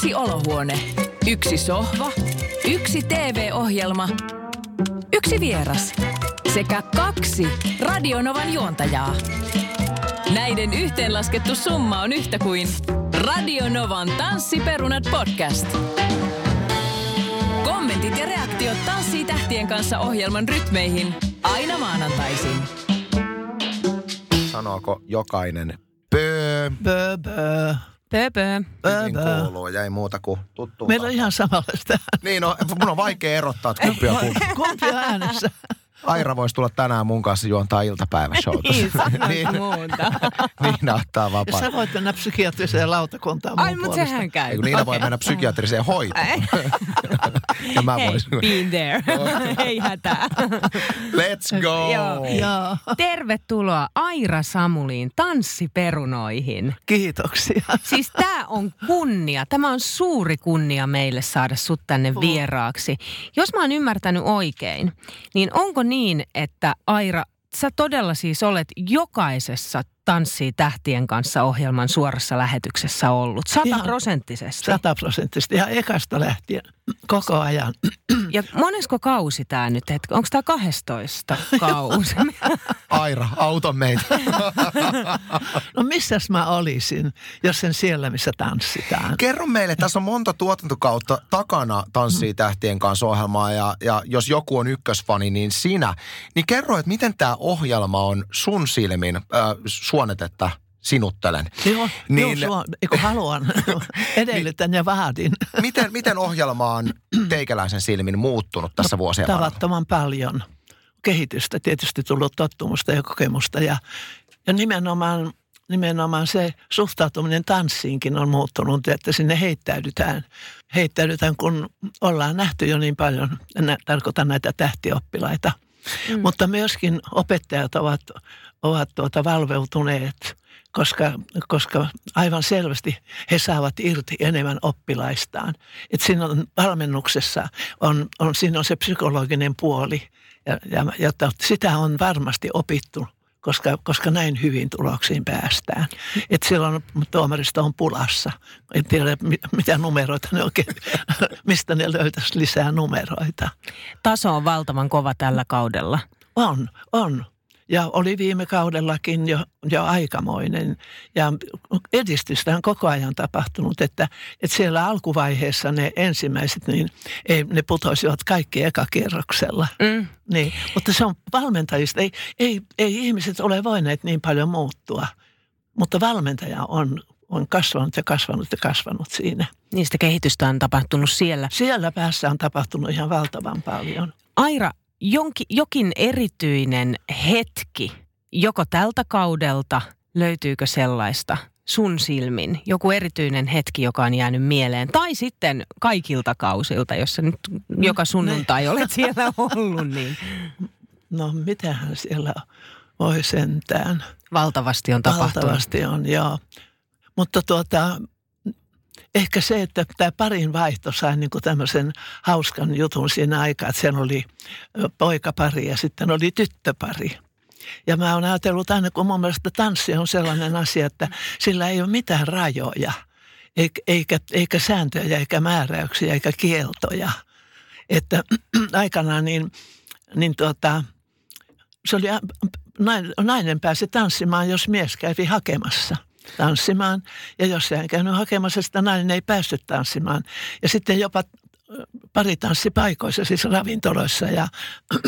Yksi olohuone, yksi sohva, yksi TV-ohjelma, yksi vieras sekä kaksi Radionovan juontajaa. Näiden yhteenlaskettu summa on yhtä kuin Radionovan Tanssiperunat podcast. Kommentit ja reaktiot Tanssii tähtien kanssa ohjelman rytmeihin aina maanantaisin. Sanooko jokainen pöö? Bö, bö. Pöpö. Bö. kuuluu ja ei muuta kuin tuttu. Meillä on ihan samanlaista. Niin, no, mun on vaikea erottaa, että kumpi on kumpi. Kumpi on äänessä? Aira voisi tulla tänään mun kanssa juontaa iltapäiväshowta. Niin, niin, muuta. Niina ottaa Ja vapaa. sä voit mennä psykiatriseen lautakuntaan Ai, mun mutta puolesta. sehän käy. Ei, kun Niina voi mennä psykiatriseen hoitoon. ja mä Hei, voisin. been there. Ei hätää. Let's go! Joo. Joo, Tervetuloa Aira Samuliin tanssiperunoihin. kiitoksia. Siis tämä on kunnia. Tämä on suuri kunnia meille saada sut tänne vieraaksi. Jos mä oon ymmärtänyt oikein, niin onko niin, että Aira, sä todella siis olet jokaisessa Tanssii tähtien kanssa ohjelman suorassa lähetyksessä ollut. Ihan Sataprosenttisesti. Sataprosenttisesti ihan ekasta lähtien koko ajan. Ja monesko kausi tämä nyt? Onko tämä 12 kausi? Aira, auta meitä. No missäs mä olisin, jos sen siellä, missä tanssitaan? Kerro meille, tässä on monta tuotantokautta takana Tanssii tähtien kanssa ohjelmaa ja, ja jos joku on ykkösfani, niin sinä. Niin kerro, että miten tämä ohjelma on sun silmin äh, suonetetta sinuttelen. Joo, Niin- niin, joo suo, eikö haluan, edellytän ja vaadin. Miten, miten ohjelma on teikäläisen silmin muuttunut tässä vuosien varrella? Tavattoman paljon kehitystä, tietysti tullut tottumusta ja kokemusta ja, ja nimenomaan, nimenomaan se suhtautuminen tanssiinkin on muuttunut, että sinne heittäydytään. Heittäydytään, kun ollaan nähty jo niin paljon, nä, tarkoitan näitä tähtioppilaita. Mm. Mutta myöskin opettajat ovat, ovat tuota valveutuneet, koska, koska aivan selvästi he saavat irti enemmän oppilaistaan. Et siinä on valmennuksessa, on, on, siinä on se psykologinen puoli ja, ja, ja sitä on varmasti opittu koska, koska näin hyvin tuloksiin päästään. Et silloin tuomaristo on pulassa. En tiedä, mi- mitä numeroita ne oikein, mistä ne löytäisi lisää numeroita. Taso on valtavan kova tällä kaudella. On, on. Ja oli viime kaudellakin jo, jo aikamoinen. Ja edistystä on koko ajan tapahtunut, että, että siellä alkuvaiheessa ne ensimmäiset, niin ei, ne putoisivat kaikki ekakierroksella. Mm. Niin, mutta se on valmentajista. Ei, ei, ei ihmiset ole voineet niin paljon muuttua, mutta valmentaja on, on kasvanut ja kasvanut ja kasvanut siinä. Niistä kehitystä on tapahtunut siellä. Siellä päässä on tapahtunut ihan valtavan paljon. Aira, jonki, jokin erityinen hetki, joko tältä kaudelta, löytyykö sellaista sun silmin? Joku erityinen hetki, joka on jäänyt mieleen. Tai sitten kaikilta kausilta, jos sä nyt joka sunnuntai olet siellä ollut, niin No mitähän siellä voi sentään. valtavasti on tapahtunut. Valtavasti on, joo. Mutta tuota, ehkä se, että tämä parin vaihto sai niin kuin tämmöisen hauskan jutun siinä aikaa, että siellä oli poikapari ja sitten oli tyttöpari. Ja mä oon ajatellut aina, kun mun mielestä tanssi on sellainen asia, että sillä ei ole mitään rajoja, eikä, eikä, sääntöjä, eikä määräyksiä, eikä kieltoja. Että aikanaan niin, niin tuota, se oli, nainen pääsi tanssimaan, jos mies kävi hakemassa tanssimaan. Ja jos hän käynyt hakemassa sitä, nainen ei päässyt tanssimaan. Ja sitten jopa paritanssipaikoissa, siis ravintoloissa ja,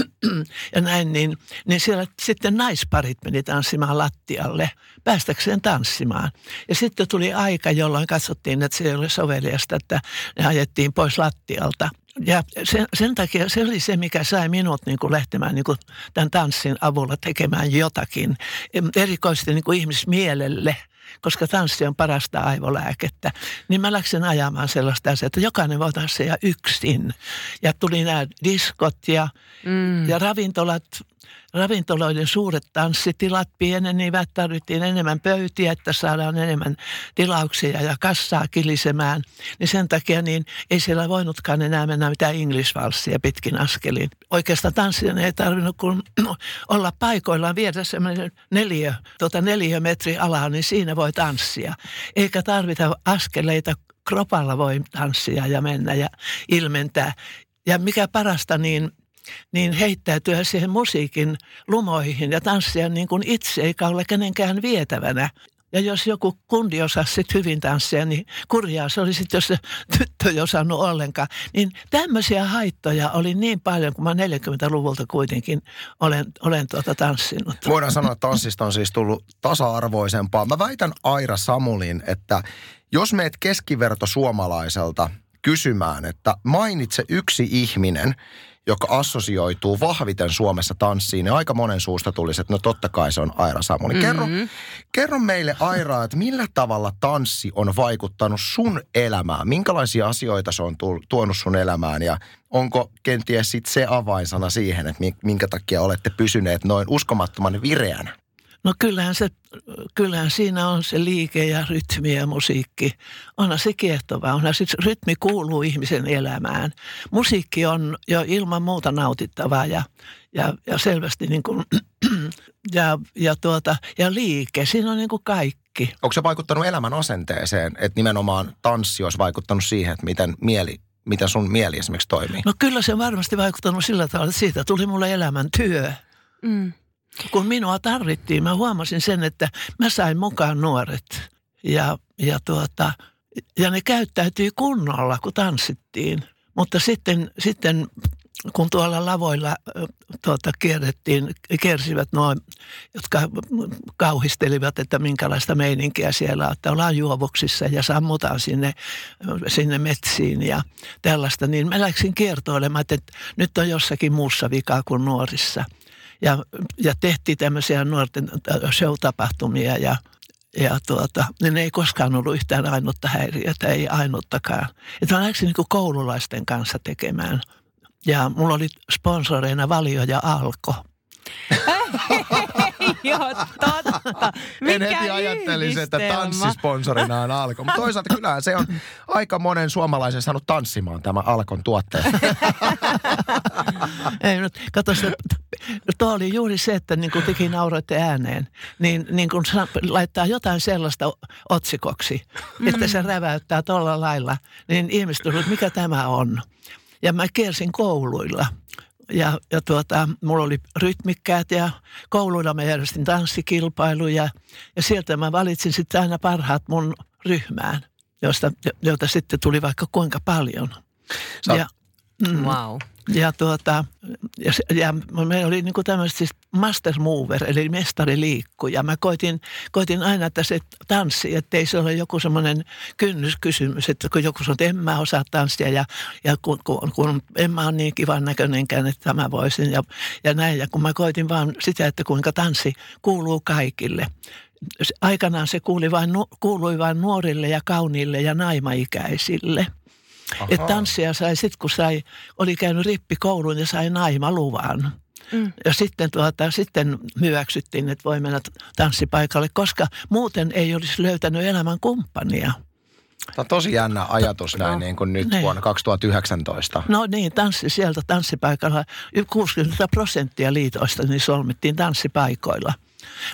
ja näin, niin, niin siellä sitten naisparit meni tanssimaan lattialle päästäkseen tanssimaan. Ja sitten tuli aika, jolloin katsottiin, että se ei ole soveliasta, että ne ajettiin pois lattialta. Ja sen, sen takia se oli se, mikä sai minut niin kuin lähtemään niin kuin tämän tanssin avulla tekemään jotakin, erikoisesti niin kuin ihmismielelle – koska tanssi on parasta aivolääkettä, niin mä läksin ajamaan sellaista asiaa, että jokainen voi tanssia yksin. Ja tuli nämä diskot ja, mm. ja ravintolat, ravintoloiden suuret tanssitilat pienenivät, tarvittiin enemmän pöytiä, että saadaan enemmän tilauksia ja kassaa kilisemään. Niin sen takia niin ei siellä voinutkaan enää mennä mitään English-valssia pitkin askelin. Oikeastaan tanssien ei tarvinnut kun olla paikoillaan, viedä semmoinen neljä, tuota neljä metri alaa, niin siinä voi tanssia. Eikä tarvita askeleita kropalla voi tanssia ja mennä ja ilmentää. Ja mikä parasta, niin, niin heittäytyä siihen musiikin lumoihin ja tanssia niin kuin itse, eikä ole kenenkään vietävänä. Ja jos joku kundi osasi sit hyvin tanssia, niin kurjaa se oli sitten, jos se tyttö ei osannut ollenkaan. Niin tämmöisiä haittoja oli niin paljon, kun mä 40-luvulta kuitenkin olen, olen tuota tanssinut. Voidaan sanoa, että tanssista on siis tullut tasa-arvoisempaa. Mä väitän Aira Samulin, että jos meet keskiverto suomalaiselta kysymään, että mainitse yksi ihminen, joka assosioituu vahviten Suomessa tanssiin, niin aika monen suusta tulisi, että no totta kai se on Aira Samuli. Mm-hmm. Kerro, kerro meille Aira, että millä tavalla tanssi on vaikuttanut sun elämään? Minkälaisia asioita se on tuonut sun elämään ja onko kenties sit se avainsana siihen, että minkä takia olette pysyneet noin uskomattoman vireänä? No kyllähän, se, kyllähän siinä on se liike ja rytmi ja musiikki. Onhan se kiehtovaa. Onhan se, rytmi kuuluu ihmisen elämään. Musiikki on jo ilman muuta nautittavaa ja, ja, ja selvästi niin kuin, ja, ja, tuota, ja liike. Siinä on niin kuin kaikki. Onko se vaikuttanut elämän asenteeseen, että nimenomaan tanssi olisi vaikuttanut siihen, että miten mieli miten sun mieli esimerkiksi toimii? No kyllä se on varmasti vaikuttanut sillä tavalla, että siitä tuli mulle elämän työ. Mm kun minua tarvittiin, mä huomasin sen, että mä sain mukaan nuoret. Ja, ja, tuota, ja ne käyttäytyi kunnolla, kun tanssittiin. Mutta sitten, sitten kun tuolla lavoilla tuota, kierrettiin, kiersivät nuo, jotka kauhistelivat, että minkälaista meininkiä siellä on, että ollaan juovuksissa ja sammutaan sinne, sinne metsiin ja tällaista, niin mä läksin kiertoilemaan, että nyt on jossakin muussa vikaa kuin nuorissa – ja, ja tehtiin tämmöisiä nuorten show-tapahtumia ja, ja tuota, niin ei koskaan ollut yhtään ainutta häiriötä, ei ainuttakaan. Että mä läksin niin koululaisten kanssa tekemään. Ja mulla oli sponsoreina Valio ja Alko. Joo, totta. Mikä en heti ajattelisi, että tanssisponsorina on Alko. Mutta toisaalta kyllähän se on aika monen suomalaisen saanut tanssimaan tämä Alkon tuotteet. Ei, no, kato se, tuo oli juuri se, että niin kuin tekin nauroitte ääneen, niin, niin kun laittaa jotain sellaista otsikoksi, mm. että se räväyttää tuolla lailla, niin ihmiset että mikä tämä on. Ja mä kiersin kouluilla – ja, ja tuota, mulla oli rytmikkäät ja kouluilla mä järjestin tanssikilpailuja ja sieltä mä valitsin sitten aina parhaat mun ryhmään, josta, joita sitten tuli vaikka kuinka paljon. Sä... Ja, mm, wow. Ja, tuota, ja, ja meillä oli niin tämmöistä siis master mover, eli mestari liikkuja. Mä koitin, koitin aina, että se tanssi, ettei se ole joku semmoinen kynnyskysymys, että kun joku sanoo, että en mä osaa tanssia ja, ja kun, kun, kun en mä ole niin kivan näköinenkään, että mä voisin ja, ja näin. Ja kun mä koitin vaan sitä, että kuinka tanssi kuuluu kaikille. Aikanaan se kuului vain, kuului vain nuorille ja kauniille ja naimaikäisille – että tanssia sai sitten, kun sai, oli käynyt rippikoulun ja sai naimaluvan. Mm. Ja sitten, tuota, sitten hyväksyttiin, että voi mennä tanssipaikalle, koska muuten ei olisi löytänyt elämän kumppania. Tämä on tosi jännä ajatus näin no, niin kuin nyt niin. vuonna 2019. No niin, tanssi sieltä tanssipaikalla. 60 prosenttia liitoista niin solmittiin tanssipaikoilla.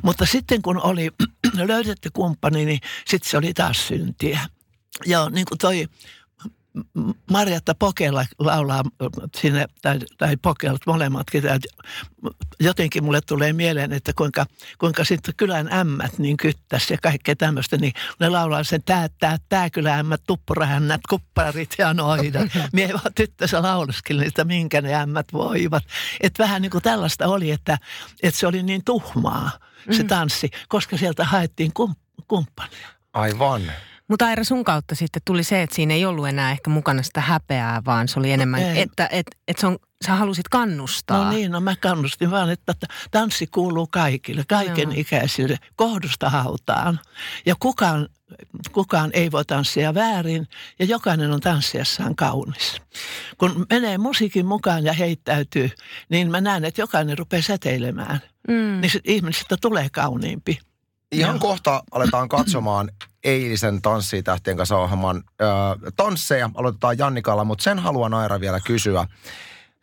Mutta sitten kun oli löydetty kumppani, niin sitten se oli taas syntiä. Ja niin kuin toi Marjatta Pokela laulaa sinne, tai, tai Pokela, molemmatkin. Jotenkin mulle tulee mieleen, että kuinka, kuinka sitten kylän ämmät niin kyttäs ja kaikkea tämmöistä, niin ne laulaa sen tää, tää, tää kylän ämmät, tuppurahännät, kupparit ja noidat. Mie vaan tyttössä lauluskin että minkä ne ämmät voivat. Että vähän niin kuin tällaista oli, että, että se oli niin tuhmaa se mm. tanssi, koska sieltä haettiin kum, kumppania. Aivan. Mutta Aira, sun kautta sitten tuli se, että siinä ei ollut enää ehkä mukana sitä häpeää, vaan se oli enemmän, no, että et, et se on, sä halusit kannustaa. No niin, no mä kannustin vaan, että tanssi kuuluu kaikille, kaiken no. ikäisille, kohdusta hautaan. Ja kukaan, kukaan ei voi tanssia väärin ja jokainen on tanssiessaan kaunis. Kun menee musiikin mukaan ja heittäytyy, niin mä näen, että jokainen rupeaa säteilemään. Mm. Niin ihmisestä tulee kauniimpi. Ihan Joo. kohta aletaan katsomaan eilisen Tanssitähtien kanssa ohjelman ö, tansseja. Aloitetaan Jannikalla, mutta sen haluan Aira vielä kysyä.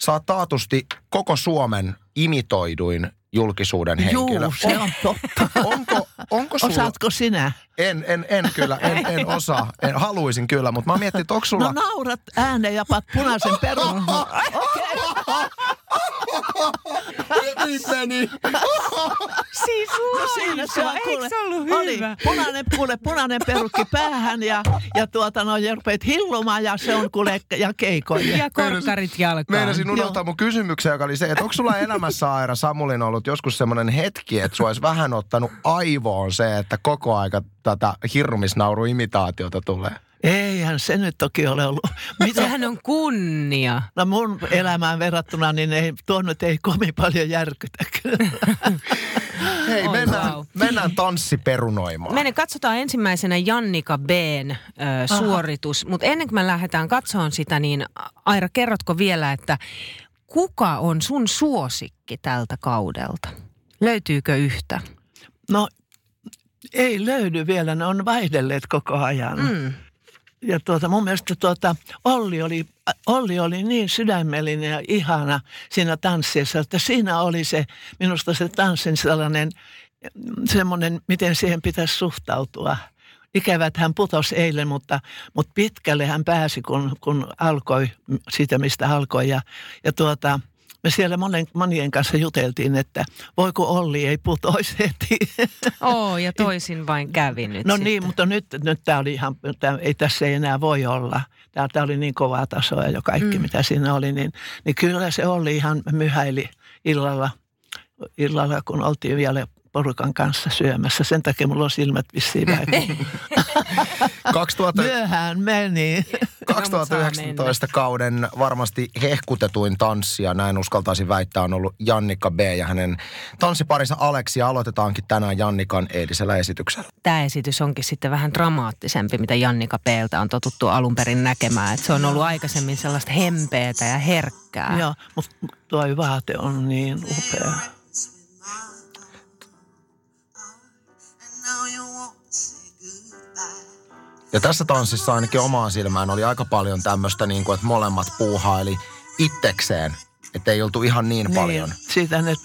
Oot taatusti koko Suomen imitoiduin julkisuuden henkilö. Joo, se on totta. Onko, onko sulla... Osaatko sinä? En, en, en kyllä, en, en osaa. En, haluaisin kyllä, mutta mä mietin, että onko sulla... No naurat ääneen ja pat punaisen perun. Niin meni. Siis No siinä se on, kuule, eikö se ollut oli hyvä? punainen, kuule, punainen perukki päähän ja, ja tuota no, ja rupeat hillumaan ja se on kuule ja keikoille. Ja korkkarit jalkaan. Meinasin unohtaa mun kysymyksen, joka oli se, että onko sulla elämässä Aira Samulin ollut joskus semmoinen hetki, että sua olisi vähän ottanut aivoon se, että koko aika tätä hirrumisnauru-imitaatiota tulee? Eihän se nyt toki ole ollut. Mitä? Sehän on kunnia. No mun elämään verrattuna, niin ei, tuo nyt ei kovin paljon järkytä. Hei, mennään, mennään tanssiperunoimaan. Mene katsotaan ensimmäisenä Jannika B:n ö, suoritus, mutta ennen kuin me lähdetään katsomaan sitä, niin Aira, kerrotko vielä, että kuka on sun suosikki tältä kaudelta? Löytyykö yhtä? No ei löydy vielä, ne on vaihdelleet koko ajan. Mm. Ja tuota, mun mielestä tuota, Olli, oli, Olli oli niin sydämellinen ja ihana siinä tanssissa, että siinä oli se, minusta se tanssin sellainen, semmoinen, miten siihen pitäisi suhtautua. Ikävä, että hän putosi eilen, mutta, mutta pitkälle hän pääsi, kun, kun alkoi siitä, mistä alkoi. Ja, ja tuota, me siellä monen, monien kanssa juteltiin, että voiko Olli ei putoisi heti. Oo, ja toisin vain kävi nyt No sitten. niin, mutta nyt, nyt tämä oli ihan, tää, ei tässä ei enää voi olla. Tämä, tämä oli niin kovaa tasoa jo kaikki, mm. mitä siinä oli. Niin, niin kyllä se oli ihan myhäili illalla, illalla, kun oltiin vielä porukan kanssa syömässä. Sen takia mulla on silmät vissiin vähän. kun 2000, Myöhään meni. 2019 kauden varmasti hehkutetuin tanssija, näin uskaltaisin väittää, on ollut Jannikka B. ja hänen tanssiparinsa Aleksi. Ja aloitetaankin tänään Jannikan eilisellä esityksellä. Tämä esitys onkin sitten vähän dramaattisempi, mitä Jannika P:ltä on totuttu alun perin näkemään. Et se on ollut aikaisemmin sellaista hempeätä ja herkkää. Joo, mutta tuo vaate on niin upea. Ja tässä tanssissa ainakin omaan silmään oli aika paljon tämmöistä, niin kuin, että molemmat puuhaili itsekseen. Että ei oltu ihan niin, paljon. Siitä ne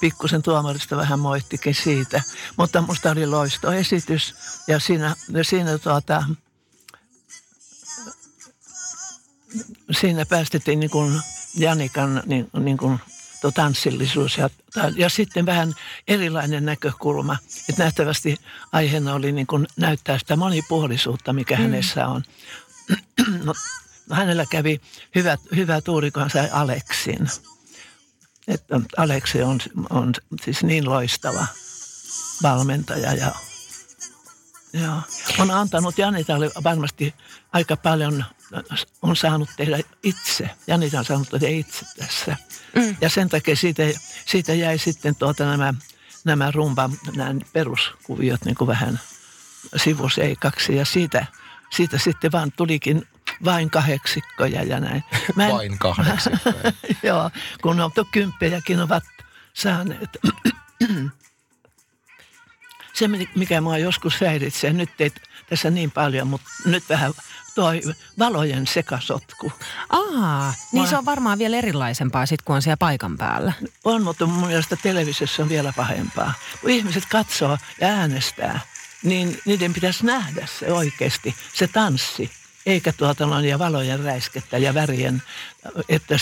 pikkusen tuomarista vähän moittikin siitä. Mutta musta oli loistoesitys ja siinä, siinä, tuota, siinä päästettiin niin kuin Janikan niin, niin kuin tuo tanssillisuus ja, ja sitten vähän erilainen näkökulma. Että nähtävästi aiheena oli niin kuin näyttää sitä monipuolisuutta, mikä mm. hänessä on. no, hänellä kävi hyvä, hyvä tuuri, kun hän sai Aleksin. Että Aleksi on, on siis niin loistava valmentaja ja Joo. On antanut Janitalle varmasti aika paljon, on saanut tehdä itse. Janita on saanut tehdä itse tässä. Mm. Ja sen takia siitä, siitä jäi sitten tuota nämä, nämä rumba, nämä peruskuviot niin kuin vähän sivuseikaksi. Ja siitä, siitä sitten vaan tulikin vain kahdeksikkoja ja näin. Mä en, Vain kahdeksi. Joo, kun on kymppejäkin ovat saaneet. Se, mikä mua joskus häiritsee, nyt ei tässä niin paljon, mutta nyt vähän toi valojen sekasotku. Aa, niin Mä- se on varmaan vielä erilaisempaa sitten, kun on siellä paikan päällä. On, mutta mun mielestä televisiossa on vielä pahempaa. Kun ihmiset katsoo ja äänestää, niin niiden pitäisi nähdä se oikeasti, se tanssi. Eikä tuota noin, ja valojen räiskettä ja värien, että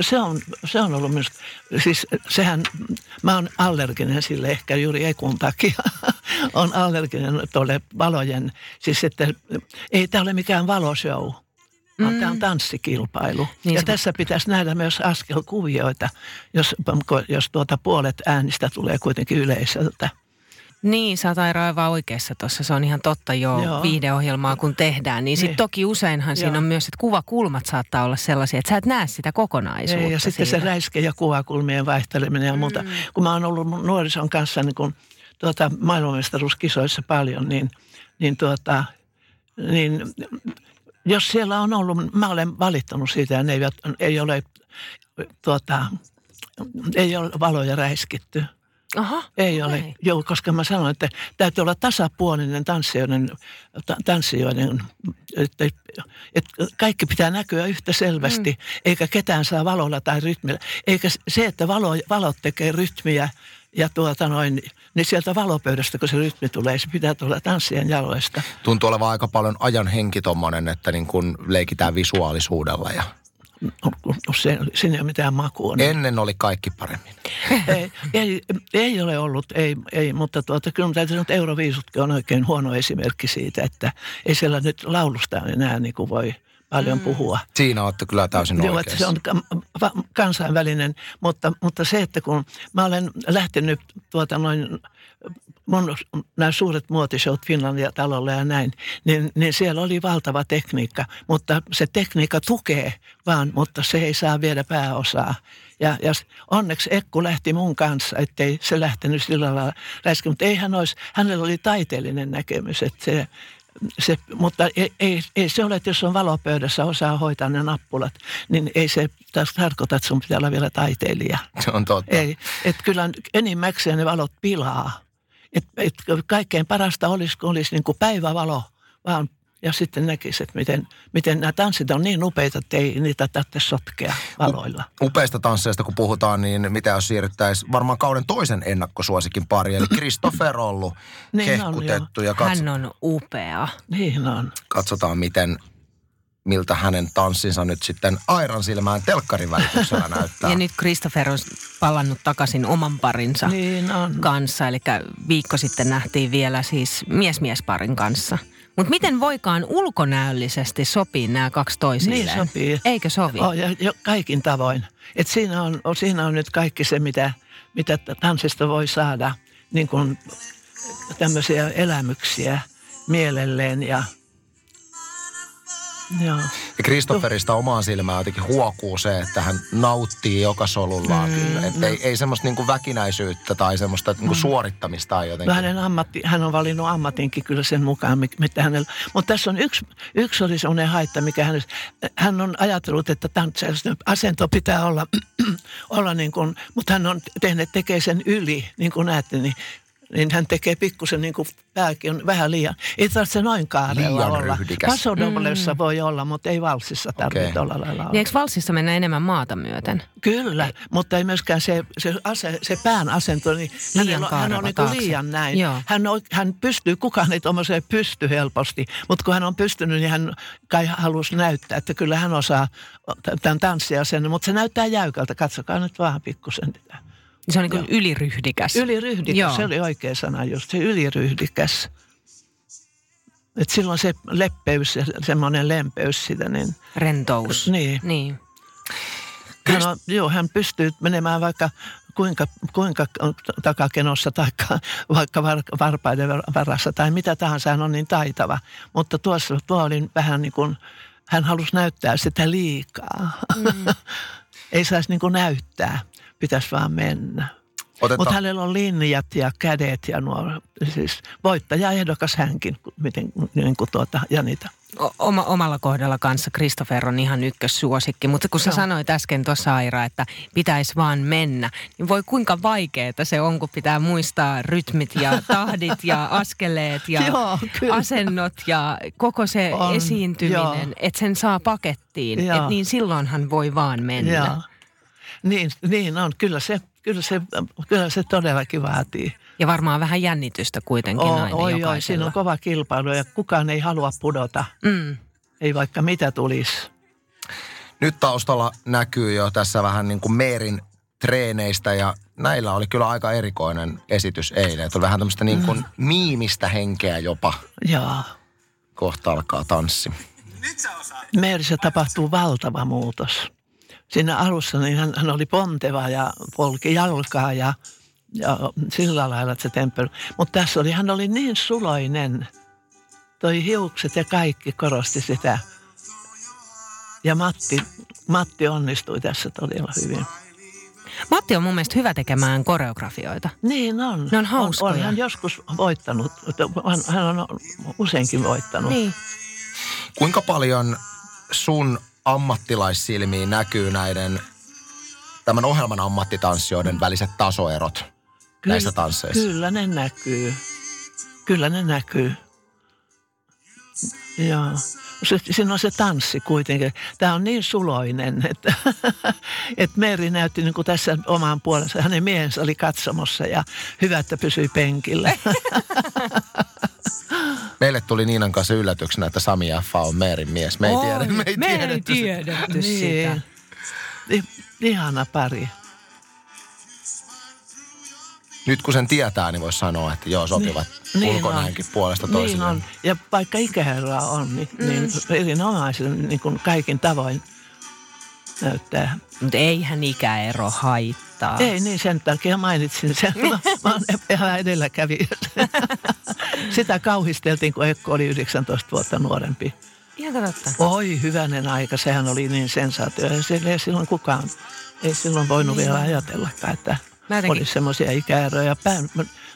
se on, se on ollut minusta, siis sehän, mä oon allerginen sille ehkä juuri ekun takia, on allerginen tuolle valojen, siis että ei tämä ole mikään valoshow, vaan tämä on tanssikilpailu. Niin ja se- tässä pitäisi nähdä myös askelkuvioita, jos, jos tuota puolet äänistä tulee kuitenkin yleisöltä. Niin, sä oot Aira aivan oikeassa tuossa. Se on ihan totta jo Joo. Viihdeohjelmaa, kun tehdään. Niin, sit Niin. toki useinhan siinä Joo. on myös, että kuvakulmat saattaa olla sellaisia, että sä et näe sitä kokonaisuutta Ei, ja sitten se siinä. räiske- ja kuvakulmien vaihteleminen ja muuta. Mm. Kun mä oon ollut nuorison kanssa niin kun, tuota, maailmanmestaruuskisoissa paljon, niin, niin, tuota, niin jos siellä on ollut, mä olen valittanut siitä ja ne eivät, ei ole, tuota, ei ole valoja räiskitty. Aha, Ei ole, joo, koska mä sanoin, että täytyy olla tasapuolinen tanssijoiden, ta- tanssijoiden että, että kaikki pitää näkyä yhtä selvästi, mm. eikä ketään saa valolla tai rytmillä. Eikä se, että valo, valot tekee rytmiä ja tuota noin, niin sieltä valopöydästä, kun se rytmi tulee, se pitää tulla tanssien jaloista. Tuntuu olevan aika paljon ajan henki tommonen, että niin kun leikitään visuaalisuudella ja... Se, siinä ei ole mitään makua. Ennen oli kaikki paremmin. ei, ei, ei ole ollut, ei, ei mutta tuota, kyllä täytyy sanoa, että Euroviisutkin on oikein huono esimerkki siitä, että ei siellä nyt laulusta enää niin kuin voi paljon mm. puhua. Siinä olette kyllä täysin Joo, että se on kansainvälinen, mutta, mutta se, että kun mä olen lähtenyt tuota noin mun nämä suuret muotishout Finlandia talolla ja näin, niin, niin siellä oli valtava tekniikka, mutta se tekniikka tukee vaan, mutta se ei saa viedä pääosaa. Ja, ja onneksi Ekku lähti mun kanssa, ettei se lähtenyt sillä lailla läsken, mutta ei hän olisi, hänellä oli taiteellinen näkemys, että se, se, mutta ei, ei, ei se ole, että jos on valopöydässä osaa hoitaa ne nappulat, niin ei se taas tarkoita, että sun pitää olla vielä taiteilija. Se on totta. Ei, että kyllä enimmäkseen ne valot pilaa. Et, et kaikkein parasta olisi, kun olisi niin kuin päivävalo, vaan ja sitten näkisi, että miten, miten nämä tanssit on niin upeita, että ei niitä tarvitse sotkea valoilla. Upeista tansseista kun puhutaan, niin mitä jos siirryttäisiin varmaan kauden toisen ennakkosuosikin pari, eli Kristoferollu niin hehkutettu. On, ja katso- Hän on upea. Niin on. Katsotaan, miten miltä hänen tanssinsa nyt sitten Airan silmään telkkarin välityksellä näyttää. Ja nyt Christopher on palannut takaisin oman parinsa niin on. kanssa. Eli viikko sitten nähtiin vielä siis mies-miesparin kanssa. Mutta miten voikaan ulkonäöllisesti sopii nämä kaksi toisilleen? Niin sopii. Eikö sovi? Oh, ja, ja kaikin tavoin. Et siinä, on, siinä on nyt kaikki se, mitä, mitä tanssista voi saada. Niin kuin tämmöisiä elämyksiä mielelleen ja – Joo. Ja Kristofferista omaan silmään jotenkin huokuu se, että hän nauttii joka solullaan mm, kyllä. Että no. ei, ei semmoista niinku väkinäisyyttä tai semmoista niinku mm. suorittamista jotenkin. No hänen ammatti, hän on valinnut ammatinkin kyllä sen mukaan, mitä hänellä. Mutta tässä on yksi, yksi oli semmoinen haitta, mikä hän, hän on ajatellut, että asento pitää olla, olla niin kuin, mutta hän on tehnyt, tekee sen yli, niin kuin näette, niin niin hän tekee pikkusen niin kuin pääkin on vähän liian. Ei tarvitse noin kaarella liian olla. Ryhdikäs. mm. voi olla, mutta ei valsissa tarvitse okay. olla lailla olla. Niin eikö valsissa mennä enemmän maata myöten? Kyllä, mutta ei myöskään se, se, ase, se pään asento, niin liian hän, hän on niin liian näin. Hän, on, hän pystyy, kukaan ei tuommoiseen pysty helposti, mutta kun hän on pystynyt, niin hän kai halusi näyttää, että kyllä hän osaa tämän tanssia sen, mutta se näyttää jäykältä. Katsokaa nyt vähän pikkusen tätä. Se on niin kuin yliryhdikäs. Yliryhdikäs, Joo. se oli oikea sana just, se yliryhdikäs. Et silloin se leppeys ja semmoinen lempeys sitä, niin... Rentous. Niin. niin. Hän on, joo, hän pystyy menemään vaikka kuinka, kuinka takakenossa tai vaikka var, varpaiden varassa tai mitä tahansa, hän on niin taitava. Mutta tuossa tuo oli vähän niin kuin, hän halusi näyttää sitä liikaa. Mm. Ei saisi niin kuin näyttää pitäisi vaan mennä. Oteta... Mutta hänellä on linjat ja kädet ja nuo, siis voittaja ehdokas hänkin, miten, niin kuin tuota, Janita. Oma, omalla kohdalla kanssa Christopher on ihan ykkössuosikki, mutta kun sä no. sanoit äsken tuossa Aira, että pitäisi vaan mennä, niin voi kuinka vaikeaa se on, kun pitää muistaa rytmit ja tahdit ja askeleet ja Joo, asennot ja koko se on, esiintyminen, että sen saa pakettiin, että niin silloinhan voi vaan mennä. Joo. Niin, niin on. Kyllä se, kyllä, se, kyllä se todellakin vaatii. Ja varmaan vähän jännitystä kuitenkin o, aina oi, oi, siinä on kova kilpailu ja kukaan ei halua pudota. Mm. Ei vaikka mitä tulisi. Nyt taustalla näkyy jo tässä vähän niin kuin Meerin treeneistä ja näillä oli kyllä aika erikoinen esitys eilen. Oli vähän tämmöistä niin kuin mm. miimistä henkeä jopa. Jaa. Kohta alkaa tanssi. Meerissä tapahtuu valtava muutos siinä alussa niin hän, hän oli ponteva ja polki jalkaa ja, ja sillä lailla se temppeli. Mutta tässä oli, hän oli niin suloinen. Toi hiukset ja kaikki korosti sitä. Ja Matti, Matti onnistui tässä todella hyvin. Matti on mun mielestä hyvä tekemään koreografioita. Niin on. Ne on hauskoja. On, on hän joskus voittanut. Hän on useinkin voittanut. Niin. Kuinka paljon sun ammattilaissilmiin näkyy näiden tämän ohjelman ammattitanssijoiden väliset tasoerot kyllä, näissä tansseissa? Kyllä ne näkyy. Kyllä ne näkyy. Joo. se, siinä on se tanssi kuitenkin. Tämä on niin suloinen, että, että Meri näytti niin kuin tässä omaan puolensa. Hänen miehensä oli katsomossa ja hyvä, että pysyi penkillä. Meille tuli Niinan kanssa yllätyksenä, että Sami F. on Meerin mies. Me ei, Oi, tiedä, me ei me ei tiedetty sitä. tiedetty sitä. I- Ihana pari. Nyt kun sen tietää, niin voisi sanoa, että joo, sopivat Niin ulkonäönkin on. puolesta Niin toisilleen. on. Ja vaikka ikäeroa on, niin, mm. niin erinomaisen niin kuin kaikin tavoin näyttää. Mutta eihän ikäero haittaa. Ei niin, sen takia mainitsin sen. Mä, mä oon ihan edelläkävijä. Sitä kauhisteltiin, kun Ekko oli 19 vuotta nuorempi. Ihan totta. Oi, hyvänen aika, sehän oli niin sensaatio. Ei, se- ei silloin kukaan, ei silloin voinut vielä ajatellakaan, että Mä jotenkin- olisi semmoisia ikäeroja. Päin,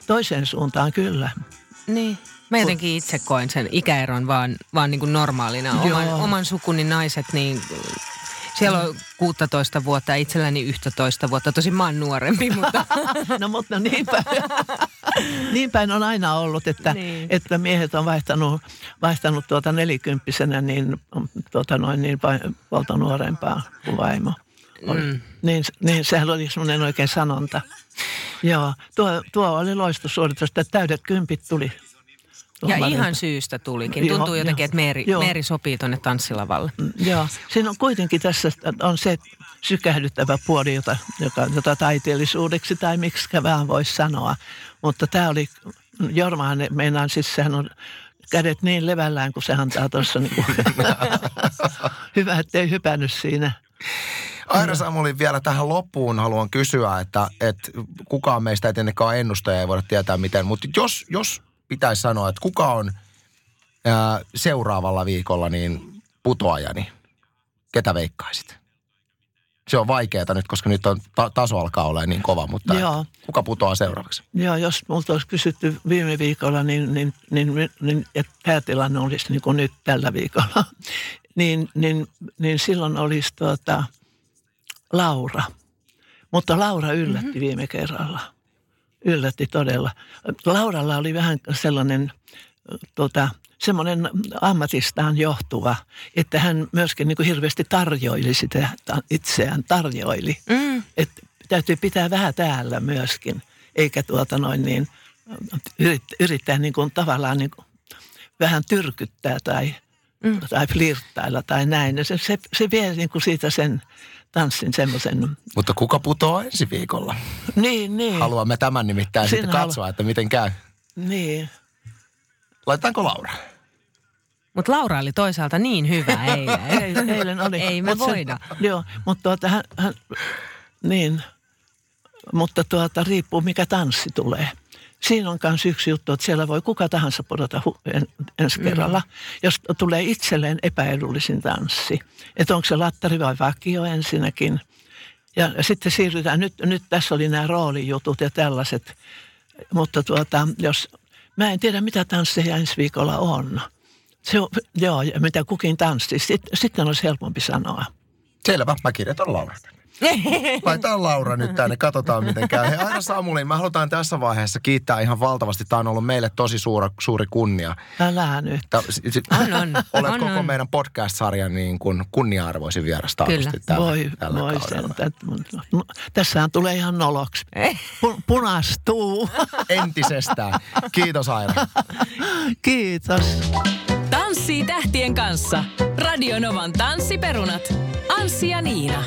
toiseen suuntaan kyllä. Niin. Mä jotenkin itse koen sen ikäeron vaan, vaan niin kuin normaalina. Oman, Joo. oman sukuni naiset, niin siellä on 16 vuotta ja itselläni 11 vuotta. Tosin mä oon nuorempi, mutta No mutta niin päin, niin päin on aina ollut, että, Niin. että miehet on vaihtanut, vaihtanut tuota nelikymppisenä niin, tuota noin niin puolta nuorempaa kuin vaimo. Mm. Niin, niin sehän oli semmoinen oikein sanonta. Joo, tuo, tuo oli loistosuoritus, että täydet kympit tuli. ja ihan syystä tulikin. Joo, Tuntuu jotenkin, joo. että Meeri, Joo. Meeri sopii tonne tanssilavalle. Joo, siinä on kuitenkin tässä on se sykähdyttävä puoli, jota, joka, jota taiteellisuudeksi tai miksi vaan voisi sanoa. Mutta tämä oli, Jormahan meinaan siis, sehän on kädet niin levällään, kun se antaa tuossa. Niin Hyvä, ettei hypännyt siinä. Aira Samuli, vielä tähän loppuun haluan kysyä, että, että kukaan meistä ei tietenkään ennustaja, ei voida tietää miten, mutta jos, jos pitäisi sanoa, että kuka on ää, seuraavalla viikolla niin putoajani, ketä veikkaisit? Se on vaikeaa nyt, koska nyt on ta- taso alkaa olla niin kova, mutta Joo. kuka putoaa seuraavaksi? Joo, jos multa olisi kysytty viime viikolla, niin, niin, niin, niin että tämä tilanne olisi niin kuin nyt tällä viikolla, niin, niin, niin silloin olisi tuota, Laura. Mutta Laura yllätti mm-hmm. viime kerralla. Yllätti todella. Lauralla oli vähän sellainen tota, semmoinen ammatistaan johtuva, että hän myöskin niin kuin hirveästi tarjoili sitä, itseään tarjoili. Mm. Että täytyy pitää vähän täällä myöskin, eikä tuota noin niin, yrittää, yrittää niin kuin tavallaan niin kuin vähän tyrkyttää tai, mm. tai flirttailla tai näin. Ja Se, se, se vie niin kuin siitä sen tanssin semmoisen, Mutta kuka putoaa ensi viikolla? niin, niin, Haluamme tämän nimittäin Sinä sitten halu- katsoa, että miten käy. niin. Laitetaanko Laura? Mutta Laura oli toisaalta niin hyvä eilen. Ei- Eilen oli. Ei me Mut voida. joo, mutta tuota, hän, hän, niin, mutta tuota, riippuu mikä tanssi tulee. Siinä on myös yksi juttu, että siellä voi kuka tahansa pudota hu- en, ensi kerralla, jos tulee itselleen epäedullisin tanssi. Että onko se lattari vai vakio ensinnäkin. Ja sitten siirrytään, nyt, nyt tässä oli nämä roolijutut ja tällaiset. Mutta tuota, jos, mä en tiedä mitä tansseja ensi viikolla on. Se on, joo, mitä kukin tanssi. Sitten, sitten olisi helpompi sanoa. Selvä, mä kirjoitan Laura. Laitetaan Laura nyt tänne, katsotaan miten käy. Hei Aira Samuli, mä halutaan tässä vaiheessa kiittää ihan valtavasti. Tämä on ollut meille tosi suuri, suuri kunnia. Älä nyt. Tää, s- s- On, on. Olet On, koko on. meidän podcast-sarjan niin kuin kunnia-arvoisin vieras Kyllä. tällä, Voi, tällä voi sen. No, tässähän tulee ihan noloksi. Pu, punastuu. Entisestään. Kiitos Aira. Kiitos. Tanssii tähtien kanssa. Radio Novan tanssiperunat. Anssi ja Niina.